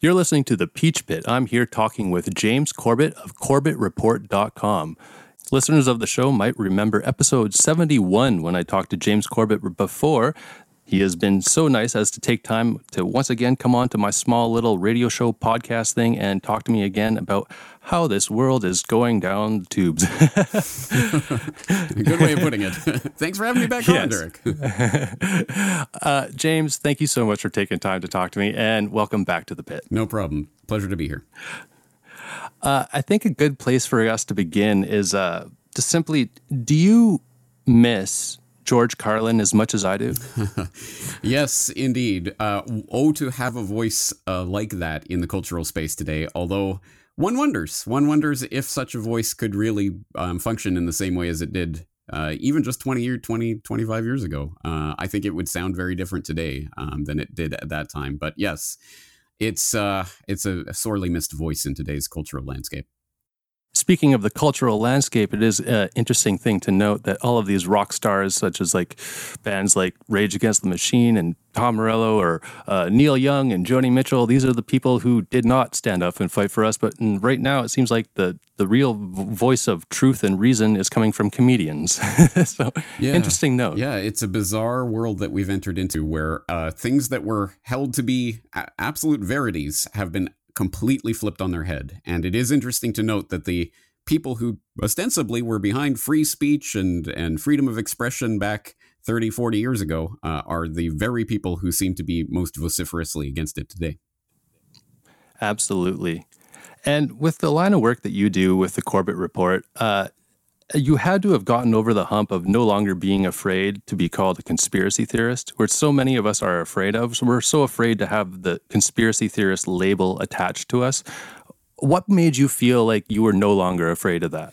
You're listening to The Peach Pit. I'm here talking with James Corbett of CorbettReport.com. Listeners of the show might remember episode 71 when I talked to James Corbett before. He has been so nice as to take time to once again come on to my small little radio show podcast thing and talk to me again about how this world is going down the tubes. Good way of putting it. Thanks for having me back on, Derek. uh, James, thank you so much for taking time to talk to me and welcome back to the pit. No problem. Pleasure to be here. Uh, I think a good place for us to begin is uh, to simply do you miss George Carlin as much as I do? yes, indeed. Uh, oh, to have a voice uh, like that in the cultural space today. Although one wonders, one wonders if such a voice could really um, function in the same way as it did uh, even just 20 year 20 25 years ago uh, i think it would sound very different today um, than it did at that time but yes it's uh, it's a sorely missed voice in today's cultural landscape Speaking of the cultural landscape, it is an interesting thing to note that all of these rock stars, such as like bands like Rage Against the Machine and Tom Morello or uh, Neil Young and Joni Mitchell, these are the people who did not stand up and fight for us. But right now, it seems like the the real voice of truth and reason is coming from comedians. so yeah. interesting note. Yeah, it's a bizarre world that we've entered into where uh, things that were held to be absolute verities have been completely flipped on their head. And it is interesting to note that the people who ostensibly were behind free speech and, and freedom of expression back 30, 40 years ago uh, are the very people who seem to be most vociferously against it today. Absolutely. And with the line of work that you do with the Corbett Report, uh, you had to have gotten over the hump of no longer being afraid to be called a conspiracy theorist, which so many of us are afraid of. So we're so afraid to have the conspiracy theorist label attached to us. What made you feel like you were no longer afraid of that?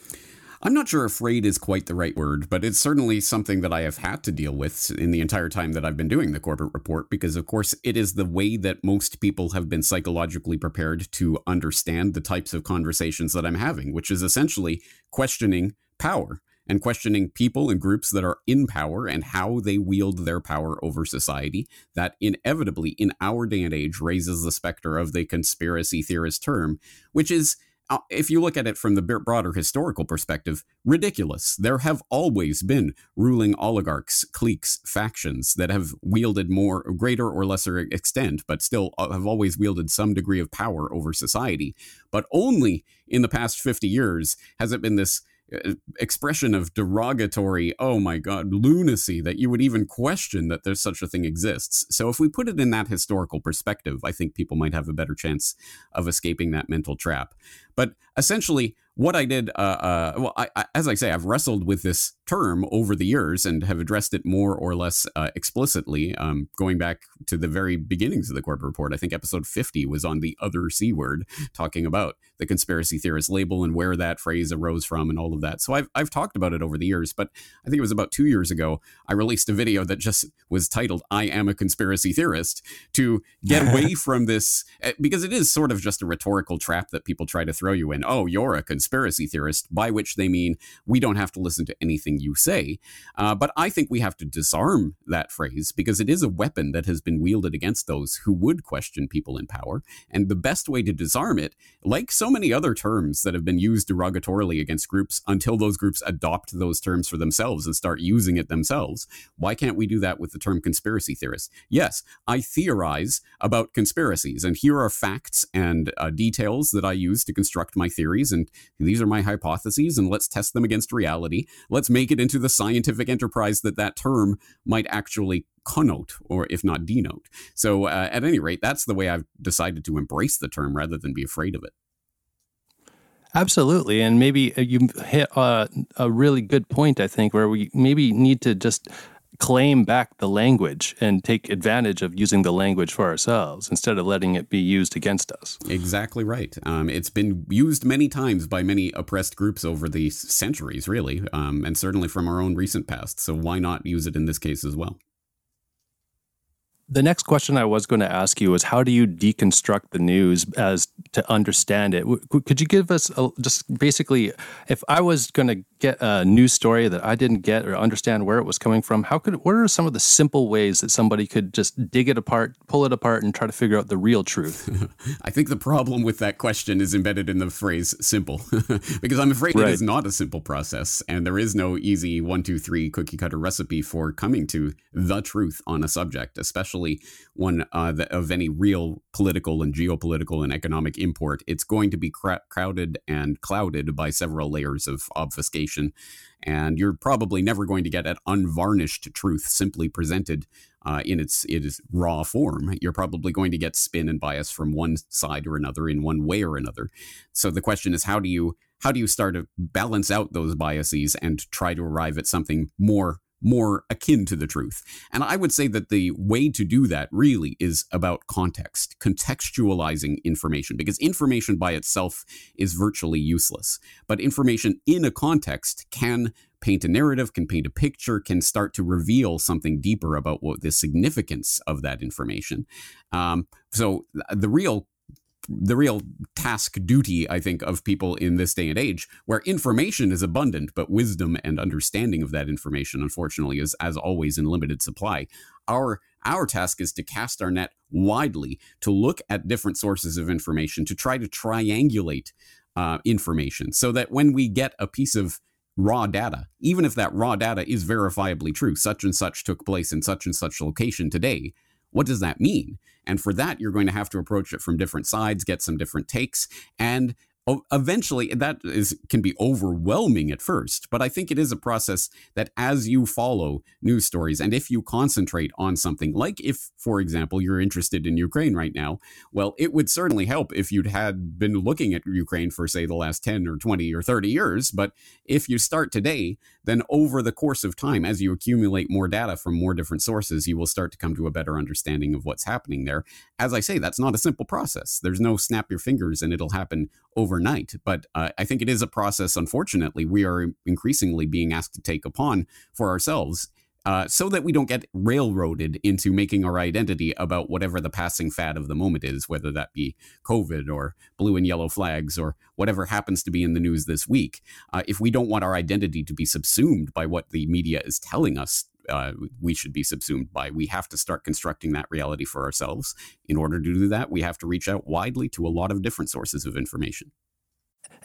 I'm not sure afraid is quite the right word, but it's certainly something that I have had to deal with in the entire time that I've been doing the Corbett Report, because of course it is the way that most people have been psychologically prepared to understand the types of conversations that I'm having, which is essentially questioning power and questioning people and groups that are in power and how they wield their power over society, that inevitably in our day and age raises the specter of the conspiracy theorist term, which is uh, if you look at it from the broader historical perspective, ridiculous. There have always been ruling oligarchs, cliques, factions that have wielded more, greater or lesser extent, but still uh, have always wielded some degree of power over society. But only in the past 50 years has it been this expression of derogatory, oh my God, lunacy that you would even question that there's such a thing exists. So if we put it in that historical perspective, I think people might have a better chance of escaping that mental trap. But essentially, what I did, uh, uh, well, I, I, as I say, I've wrestled with this term over the years and have addressed it more or less uh, explicitly, um, going back to the very beginnings of the Corbett Report. I think episode 50 was on the other C word, talking about the conspiracy theorist label and where that phrase arose from and all of that. So I've, I've talked about it over the years, but I think it was about two years ago, I released a video that just was titled, I Am a Conspiracy Theorist, to get away from this, eh, because it is sort of just a rhetorical trap that people try to throw you in. Oh, you're a conspiracy theorist, by which they mean we don't have to listen to anything you say. Uh, but I think we have to disarm that phrase because it is a weapon that has been wielded against those who would question people in power. And the best way to disarm it, like so many other terms that have been used derogatorily against groups until those groups adopt those terms for themselves and start using it themselves, why can't we do that with the term conspiracy theorist? Yes, I theorize about conspiracies, and here are facts and uh, details that I use to construct my theories, and these are my hypotheses, and let's test them against reality. Let's make it into the scientific enterprise that that term might actually connote, or if not denote. So, uh, at any rate, that's the way I've decided to embrace the term rather than be afraid of it. Absolutely. And maybe uh, you hit uh, a really good point, I think, where we maybe need to just claim back the language and take advantage of using the language for ourselves instead of letting it be used against us. Exactly right. Um, it's been used many times by many oppressed groups over the centuries, really, um, and certainly from our own recent past. So why not use it in this case as well? The next question I was going to ask you is how do you deconstruct the news as to understand it. Could you give us a, just basically, if I was going to get a news story that I didn't get or understand where it was coming from, how could what are some of the simple ways that somebody could just dig it apart, pull it apart, and try to figure out the real truth? I think the problem with that question is embedded in the phrase "simple," because I'm afraid right. it is not a simple process, and there is no easy one, two, three cookie cutter recipe for coming to the truth on a subject, especially one uh, of any real political and geopolitical and economic import. It's going to be cr- crowded and clouded by several layers of obfuscation, and you're probably never going to get an unvarnished truth simply presented uh, in its its raw form. You're probably going to get spin and bias from one side or another in one way or another. So the question is, how do you how do you start to balance out those biases and try to arrive at something more more akin to the truth. And I would say that the way to do that really is about context, contextualizing information, because information by itself is virtually useless. But information in a context can paint a narrative, can paint a picture, can start to reveal something deeper about what the significance of that information. Um, so the real the real task duty, I think, of people in this day and age, where information is abundant, but wisdom and understanding of that information, unfortunately, is as always in limited supply. Our our task is to cast our net widely, to look at different sources of information, to try to triangulate uh, information, so that when we get a piece of raw data, even if that raw data is verifiably true, such and such took place in such and such location today, what does that mean? And for that, you're going to have to approach it from different sides, get some different takes, and eventually that is can be overwhelming at first but i think it is a process that as you follow news stories and if you concentrate on something like if for example you're interested in ukraine right now well it would certainly help if you'd had been looking at ukraine for say the last 10 or 20 or 30 years but if you start today then over the course of time as you accumulate more data from more different sources you will start to come to a better understanding of what's happening there as i say that's not a simple process there's no snap your fingers and it'll happen overnight. But uh, I think it is a process, unfortunately, we are increasingly being asked to take upon for ourselves. Uh, so that we don't get railroaded into making our identity about whatever the passing fad of the moment is, whether that be COVID or blue and yellow flags or whatever happens to be in the news this week. Uh, if we don't want our identity to be subsumed by what the media is telling us uh, we should be subsumed by. We have to start constructing that reality for ourselves. In order to do that, we have to reach out widely to a lot of different sources of information.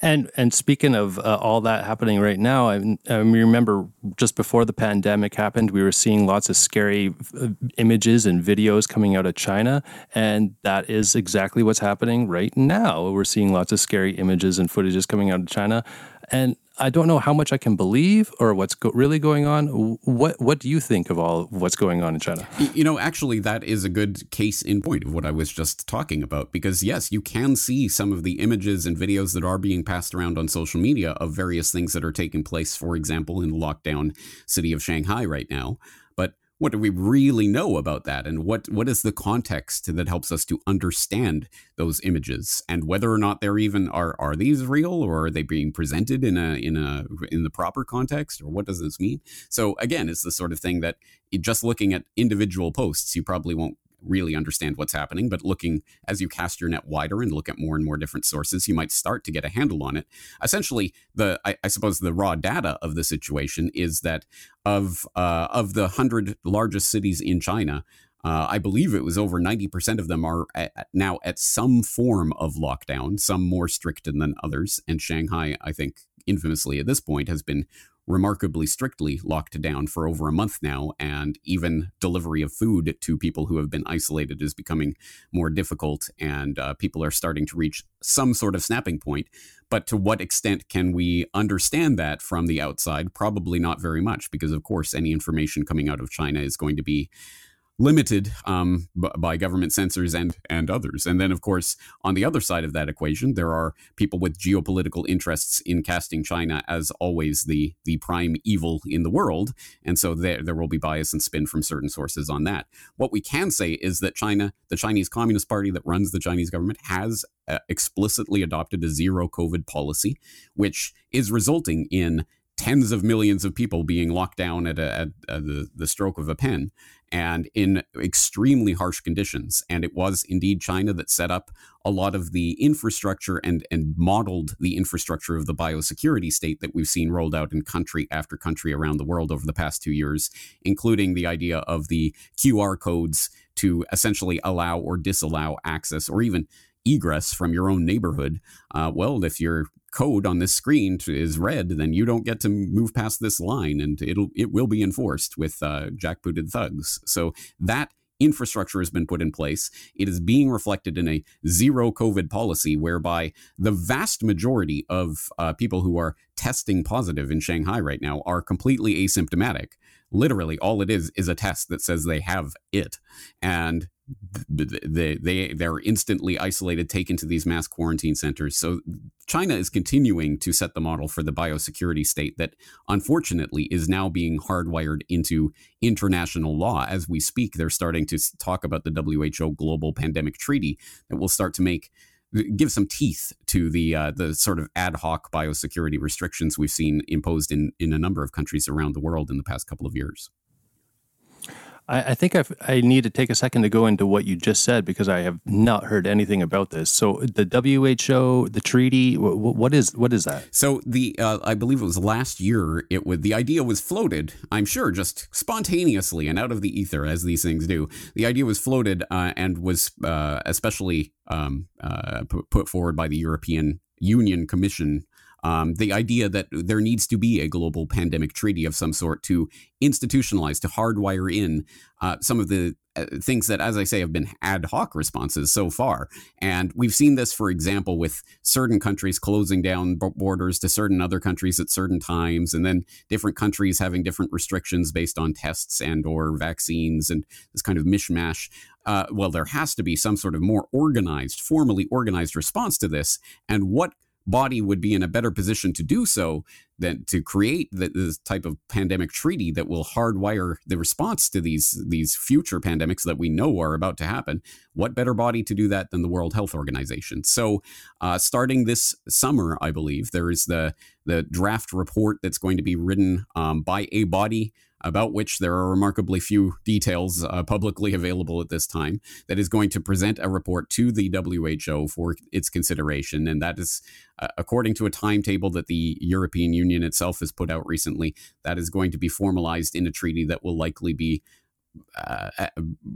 And and speaking of uh, all that happening right now, I, I, remember just before the pandemic happened, we were seeing lots of scary uh, images and videos coming out of China, and that is exactly what's happening right now. We're seeing lots of scary images and footages coming out of China, and I don't know how much I can believe or what's go- really going on. What what do you think of all of what's going on in China? You know, actually, that is a good case in point of what I was just talking about. Because yes, you can see some of the images and videos that are being passed around on social media of various things that are taking place. For example, in the lockdown city of Shanghai right now what do we really know about that? And what what is the context that helps us to understand those images? And whether or not they're even are are these real or are they being presented in a in a in the proper context or what does this mean? So again it's the sort of thing that just looking at individual posts you probably won't really understand what's happening, but looking as you cast your net wider and look at more and more different sources, you might start to get a handle on it. Essentially, the I, I suppose the raw data of the situation is that of uh, of the hundred largest cities in China. Uh, I believe it was over 90% of them are at, now at some form of lockdown, some more strict than others. And Shanghai, I think, infamously at this point, has been remarkably strictly locked down for over a month now, and even delivery of food to people who have been isolated is becoming more difficult, and uh, people are starting to reach some sort of snapping point. But to what extent can we understand that from the outside? Probably not very much, because of course, any information coming out of China is going to be limited um, b- by government censors and and others. And then, of course, on the other side of that equation, there are people with geopolitical interests in casting China as always the the prime evil in the world, and so there there will be bias and spin from certain sources on that. What we can say is that China, the Chinese Communist Party that runs the Chinese government, has uh, explicitly adopted a zero COVID policy, which is resulting in tens of millions of people being locked down at, a, at, the, the stroke of a pen and in extremely harsh conditions. And it was indeed China that set up a lot of the infrastructure and, and modeled the infrastructure of the biosecurity state that we've seen rolled out in country after country around the world over the past two years, including the idea of the QR codes to essentially allow or disallow access or even egress from your own neighborhood. Uh, well, if your code on this screen is red, then you don't get to move past this line, and it'll it will be enforced with uh, jackbooted thugs. So that infrastructure has been put in place. It is being reflected in a zero COVID policy, whereby the vast majority of uh, people who are testing positive in Shanghai right now are completely asymptomatic. Literally, all it is is a test that says they have it, and they they they're instantly isolated, taken to these mass quarantine centers. So China is continuing to set the model for the biosecurity state that unfortunately is now being hardwired into international law as we speak. They're starting to talk about the WHO Global Pandemic Treaty that will start to make give some teeth to the uh, the sort of ad hoc biosecurity restrictions we've seen imposed in in a number of countries around the world in the past couple of years. I, I think I've, i need to take a second to go into what you just said because I have not heard anything about this. So the WHO, the treaty, what is what is that? So the uh, I believe it was last year. It would the idea was floated. I'm sure just spontaneously and out of the ether as these things do. The idea was floated uh, and was uh, especially um, uh, put forward by the European Union Commission um, the idea that there needs to be a global pandemic treaty of some sort to institutionalize, to hardwire in uh, some of the uh, things that, as I say, have been ad hoc responses so far. And we've seen this, for example, with certain countries closing down borders to certain other countries at certain times, and then different countries having different restrictions based on tests and or vaccines, and this kind of mishmash. Uh, well, there has to be some sort of more organized, formally organized response to this. And what body would be in a better position to do so than to create the, this type of pandemic treaty that will hardwire the response to these these future pandemics that we know are about to happen. What better body to do that than the World Health Organization? So, uh, starting this summer, I believe there is the the draft report that's going to be written um, by a body about which there are remarkably few details uh, publicly available at this time, that is going to present a report to the WHO for its consideration. And that is, uh, according to a timetable that the European Union itself has put out recently, that is going to be formalized in a treaty that will likely be uh,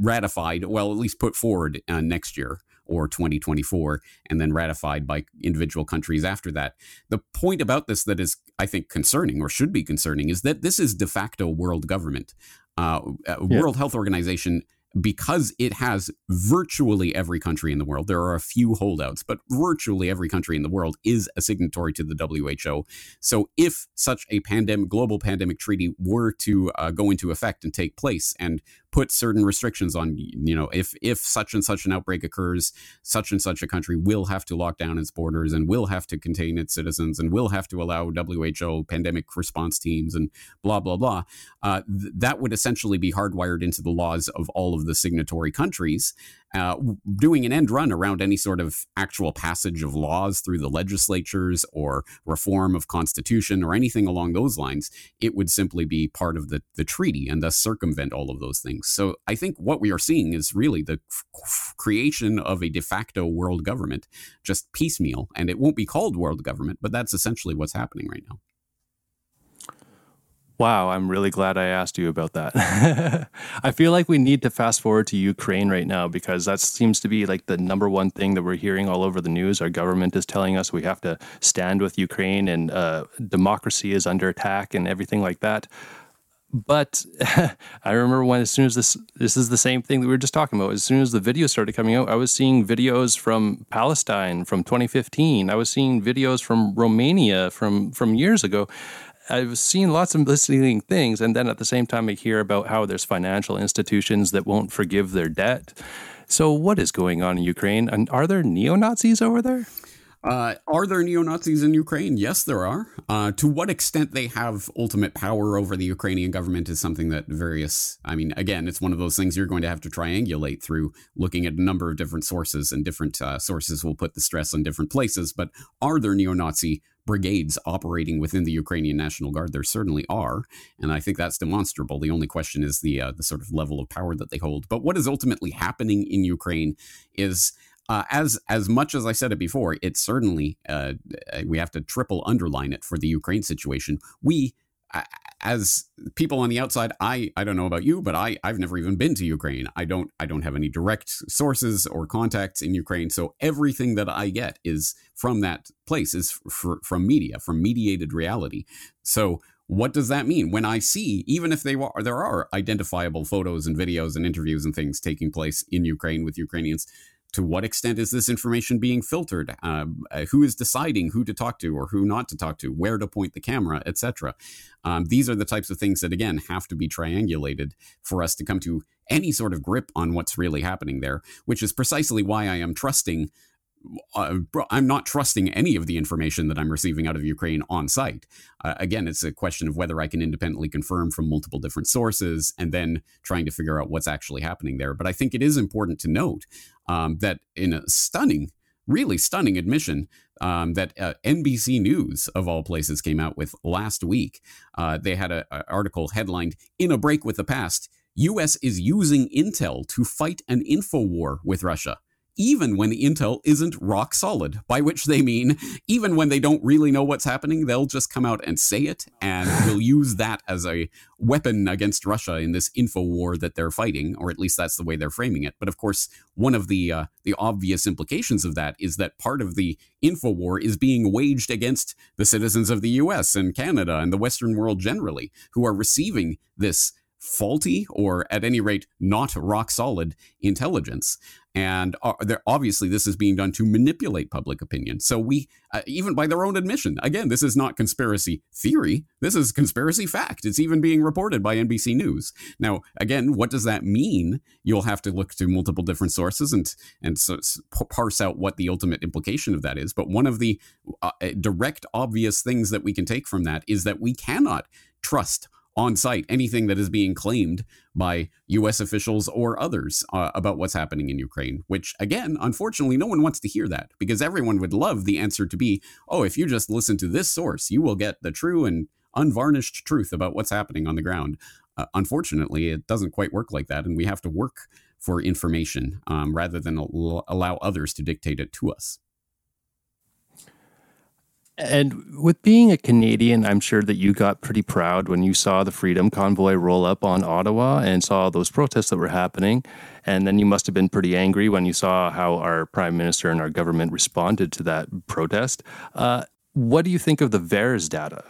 ratified, well, at least put forward uh, next year or 2024 and then ratified by individual countries after that. The point about this that is, I think, concerning or should be concerning is that this is de facto world government. Uh, uh yeah. World Health Organization because it has virtually every country in the world. There are a few holdouts, but virtually every country in the world is a signatory to the WHO. So if such a pandemic, global pandemic treaty were to uh, go into effect and take place and put certain restrictions on you know if if such and such an outbreak occurs such and such a country will have to lock down its borders and will have to contain its citizens and will have to allow WHO pandemic response teams and blah blah blah uh, th- that would essentially be hardwired into the laws of all of the signatory countries uh, doing an end run around any sort of actual passage of laws through the legislatures or reform of constitution or anything along those lines, it would simply be part of the, the treaty and thus circumvent all of those things. So I think what we are seeing is really the creation of a de facto world government, just piecemeal. And it won't be called world government, but that's essentially what's happening right now. Wow, I'm really glad I asked you about that. I feel like we need to fast forward to Ukraine right now because that seems to be like the number one thing that we're hearing all over the news. Our government is telling us we have to stand with Ukraine and uh, democracy is under attack and everything like that. But I remember when, as soon as this, this is the same thing that we were just talking about. As soon as the videos started coming out, I was seeing videos from Palestine from 2015. I was seeing videos from Romania from from years ago, I've seen lots of misleading things, and then at the same time, I hear about how there's financial institutions that won't forgive their debt. So, what is going on in Ukraine? And are there neo Nazis over there? Uh, are there neo Nazis in Ukraine? Yes, there are. Uh, to what extent they have ultimate power over the Ukrainian government is something that various, I mean, again, it's one of those things you're going to have to triangulate through looking at a number of different sources, and different uh, sources will put the stress on different places. But are there neo Nazi brigades operating within the Ukrainian National Guard? There certainly are. And I think that's demonstrable. The only question is the, uh, the sort of level of power that they hold. But what is ultimately happening in Ukraine is uh, as as much as I said it before, it certainly uh, we have to triple underline it for the Ukraine situation. We as people on the outside, I I don't know about you, but I I've never even been to Ukraine. I don't I don't have any direct sources or contacts in Ukraine, so everything that I get is from that place is from media, from mediated reality. So what does that mean when I see, even if they are, there are identifiable photos and videos and interviews and things taking place in Ukraine with Ukrainians? To what extent is this information being filtered? Um, uh, who is deciding who to talk to or who not to talk to? Where to point the camera, etc. Um, these are the types of things that again have to be triangulated for us to come to any sort of grip on what's really happening there. Which is precisely why I am trusting uh, I'm not trusting any of the information that I'm receiving out of Ukraine on site. Uh, again, it's a question of whether I can independently confirm from multiple different sources and then trying to figure out what's actually happening there. But I think it is important to note um, that in a stunning, really stunning admission um, that uh, NBC News, of all places, came out with last week, uh, they had an article headlined "In a Break with the Past." U.S. is using intel to fight an info war with Russia even when the intel isn't rock solid, by which they mean even when they don't really know what's happening, they'll just come out and say it, and will use that as a weapon against Russia in this info war that they're fighting, or at least that's the way they're framing it. But of course, one of the uh, the obvious implications of that is that part of the info war is being waged against the citizens of the U.S. and Canada and the Western world generally, who are receiving this faulty or at any rate not rock solid intelligence and uh, obviously this is being done to manipulate public opinion. So we uh, even by their own admission again this is not conspiracy theory. This is conspiracy fact. It's even being reported by nbc news. Now again what does that mean? You'll have to look to multiple different sources and and so, parse out what the ultimate implication of that is. But one of the uh, direct obvious things that we can take from that is that we cannot trust on site anything that is being claimed by U.S. officials or others uh, about what's happening in Ukraine, which, again, unfortunately, no one wants to hear that because everyone would love the answer to be, oh, if you just listen to this source, you will get the true and unvarnished truth about what's happening on the ground. Uh, unfortunately, it doesn't quite work like that, and we have to work for information um, rather than allow others to dictate it to us. And with being a Canadian, I'm sure that you got pretty proud when you saw the Freedom Convoy roll up on Ottawa and saw those protests that were happening. And then you must have been pretty angry when you saw how our Prime Minister and our government responded to that protest. Uh, what do you think of the VAERS data?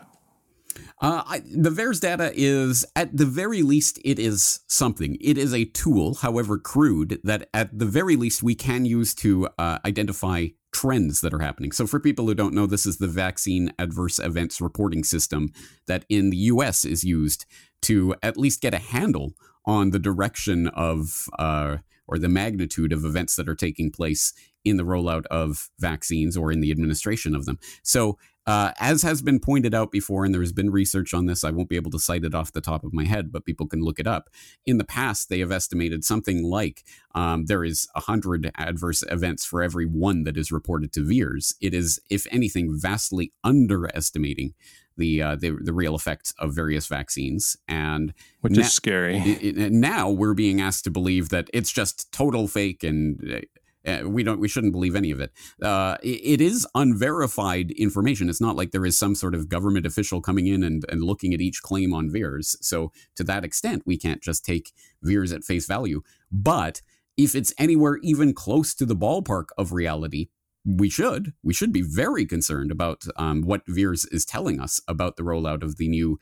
Uh, I, the VAERS data is, at the very least, it is something. It is a tool, however crude, that at the very least we can use to uh, identify trends that are happening. So, for people who don't know, this is the vaccine adverse events reporting system that in the US is used to at least get a handle on the direction of uh, or the magnitude of events that are taking place in the rollout of vaccines or in the administration of them. So, uh, as has been pointed out before, and there has been research on this, I won't be able to cite it off the top of my head, but people can look it up. In the past, they have estimated something like um, there is 100 adverse events for every one that is reported to VAERS. It is, if anything, vastly underestimating the uh, the, the real effects of various vaccines, and which na- is scary. It, it, now we're being asked to believe that it's just total fake and uh, uh, we don't. We shouldn't believe any of it. Uh, it. It is unverified information. It's not like there is some sort of government official coming in and, and looking at each claim on VAERS. So to that extent, we can't just take VAERS at face value. But if it's anywhere even close to the ballpark of reality, we should. We should be very concerned about um, what VAERS is telling us about the rollout of the new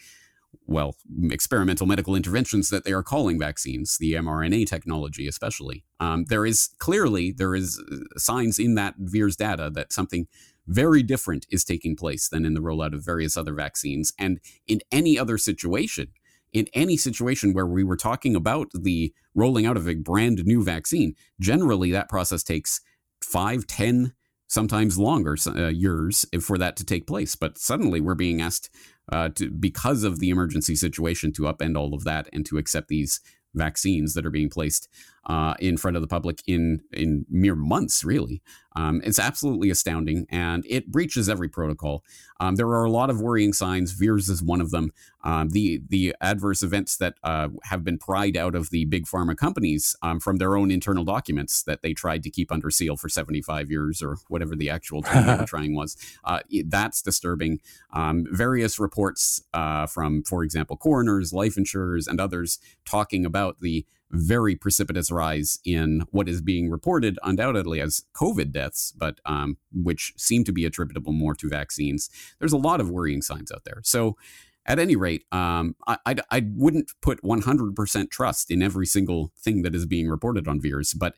well, experimental medical interventions that they are calling vaccines, the mRNA technology especially. Um, there is clearly there is uh, signs in that VAERS data that something very different is taking place than in the rollout of various other vaccines. And in any other situation, in any situation where we were talking about the rolling out of a brand new vaccine, generally that process takes five, ten sometimes longer uh, years for that to take place. But suddenly we're being asked uh, to, because of the emergency situation to upend all of that and to accept these vaccines that are being placed uh, in front of the public in in mere months. Really, um, it's absolutely astounding, and it breaches every protocol. Um, there are a lot of worrying signs. VAERS is one of them. Um, the the adverse events that uh, have been pried out of the big pharma companies um, from their own internal documents that they tried to keep under seal for 75 years or whatever the actual time they were trying was. Uh, that's disturbing. Um, various reports uh, from, for example, coroners, life insurers, and others talking about the very precipitous rise in what is being reported undoubtedly as COVID deaths, but um, which seem to be attributable more to vaccines. There's a lot of worrying signs out there. So, at any rate, um, I, I, I, wouldn't put 100% trust in every single thing that is being reported on VAERS, but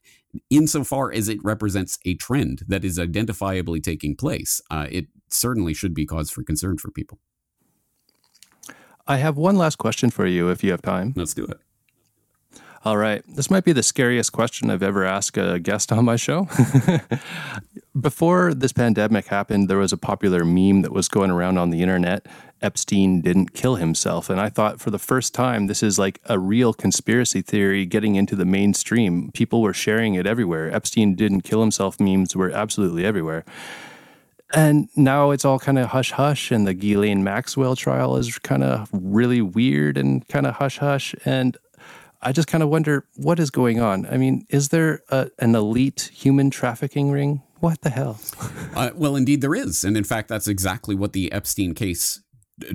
insofar as it represents a trend that is identifiably taking place, uh, it certainly should be cause for concern for people. I have one last question for you if you have time. Let's do it. All right. This might be the scariest question I've ever asked a guest on my show. Before this pandemic happened, there was a popular meme that was going around on the internet. Epstein didn't kill himself. And I thought for the first time, this is like a real conspiracy theory getting into the mainstream. People were sharing it everywhere. Epstein didn't kill himself memes were absolutely everywhere. And now it's all kind of hush hush, and the Ghislaine Maxwell trial is kind of really weird and kind of hush hush. And I just kind of wonder what is going on. I mean, is there a, an elite human trafficking ring? What the hell? uh, well, indeed, there is, and in fact, that's exactly what the Epstein case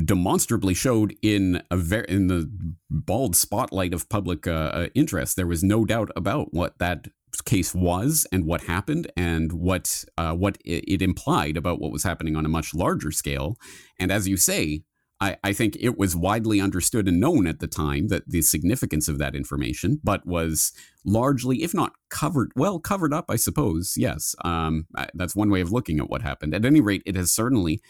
demonstrably showed in a ver- in the bald spotlight of public uh, uh, interest. There was no doubt about what that case was and what happened and what uh, what it implied about what was happening on a much larger scale. And as you say, I, I think it was widely understood and known at the time that the significance of that information, but was largely, if not covered, well, covered up, I suppose. Yes, um, that's one way of looking at what happened. At any rate, it has certainly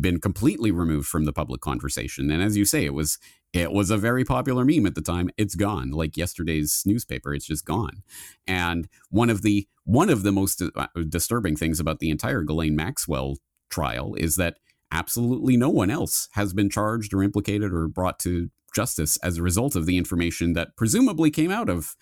been completely removed from the public conversation. And as you say, it was it was a very popular meme at the time. It's gone, like yesterday's newspaper. It's just gone. And one of the one of the most uh, disturbing things about the entire Ghislaine Maxwell trial is that absolutely no one else has been charged or implicated or brought to justice as a result of the information that presumably came out of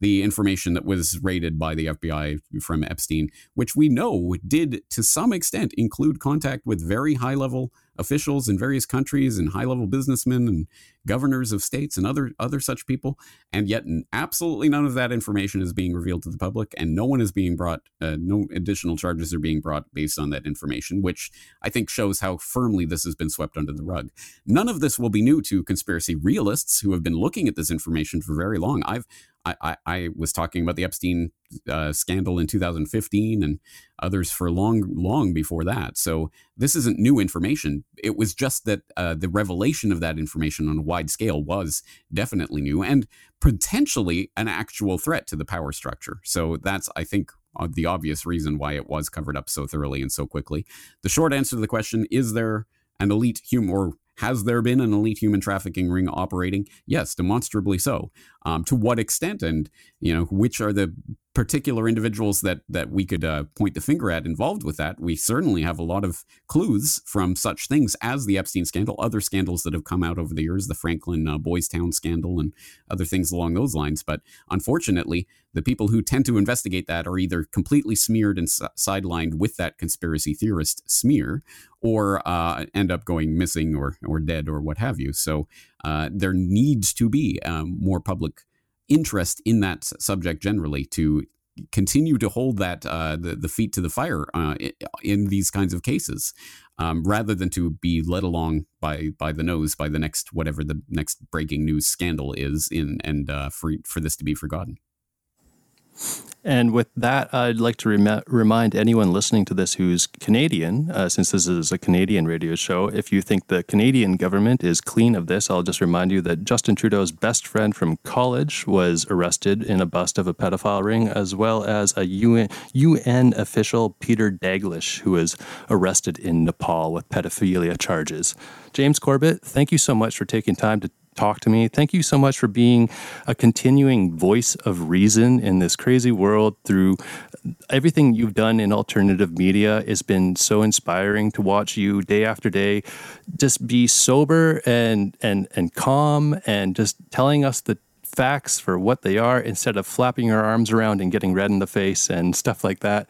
the information that was raided by the FBI from Epstein, which we know did to some extent include contact with very high level officials in various countries and high level businessmen and governors of states and other other such people. And yet absolutely none of that information is being revealed to the public and no one is being brought uh, no additional charges are being brought based on that information which i think shows how firmly this has been swept under the rug. None of this will be new to conspiracy realists who have been looking at this information for very long. I've I, I, I was talking about the Epstein uh, scandal in 2015 and others for long, long before that. So this isn't new information. It was just that uh, the revelation of that information on a wide scale was definitely new and potentially an actual threat to the power structure. So that's, I think, uh, the obvious reason why it was covered up so thoroughly and so quickly. The short answer to the question is there an elite human or has there been an elite human trafficking ring operating? Yes, demonstrably so. Um, to what extent, and you know, which are the particular individuals that that we could uh, point the finger at involved with that. We certainly have a lot of clues from such things as the Epstein scandal, other scandals that have come out over the years, the Franklin uh, Boys Town scandal, and other things along those lines. But unfortunately, the people who tend to investigate that are either completely smeared and s- sidelined with that conspiracy theorist smear, or uh, end up going missing or or dead or what have you. So uh, there needs to be um, more public interest in that subject generally to continue to hold that uh, the, the feet to the fire uh, in these kinds of cases um, rather than to be led along by by the nose by the next whatever the next breaking news scandal is in and uh, for for this to be forgotten and with that, I'd like to rem- remind anyone listening to this who's Canadian, uh, since this is a Canadian radio show, if you think the Canadian government is clean of this, I'll just remind you that Justin Trudeau's best friend from college was arrested in a bust of a pedophile ring, as well as a UN, UN official, Peter Dalglish, who was arrested in Nepal with pedophilia charges. James Corbett, thank you so much for taking time to talk to me. Thank you so much for being a continuing voice of reason in this crazy world through everything you've done in alternative media. It's been so inspiring to watch you day after day just be sober and and and calm and just telling us the facts for what they are instead of flapping your arms around and getting red in the face and stuff like that.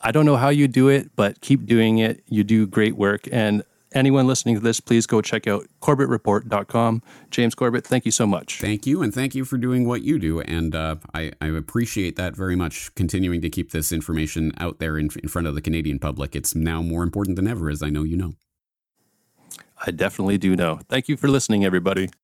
I don't know how you do it, but keep doing it. You do great work. And anyone listening to this, please go check out corbettreport.com. James Corbett, thank you so much. Thank you. And thank you for doing what you do. And uh, I, I, appreciate that very much, continuing to keep this information out there in, in front of the Canadian public. It's now more important than ever, as I know you know. I definitely do know. Thank you for listening, everybody.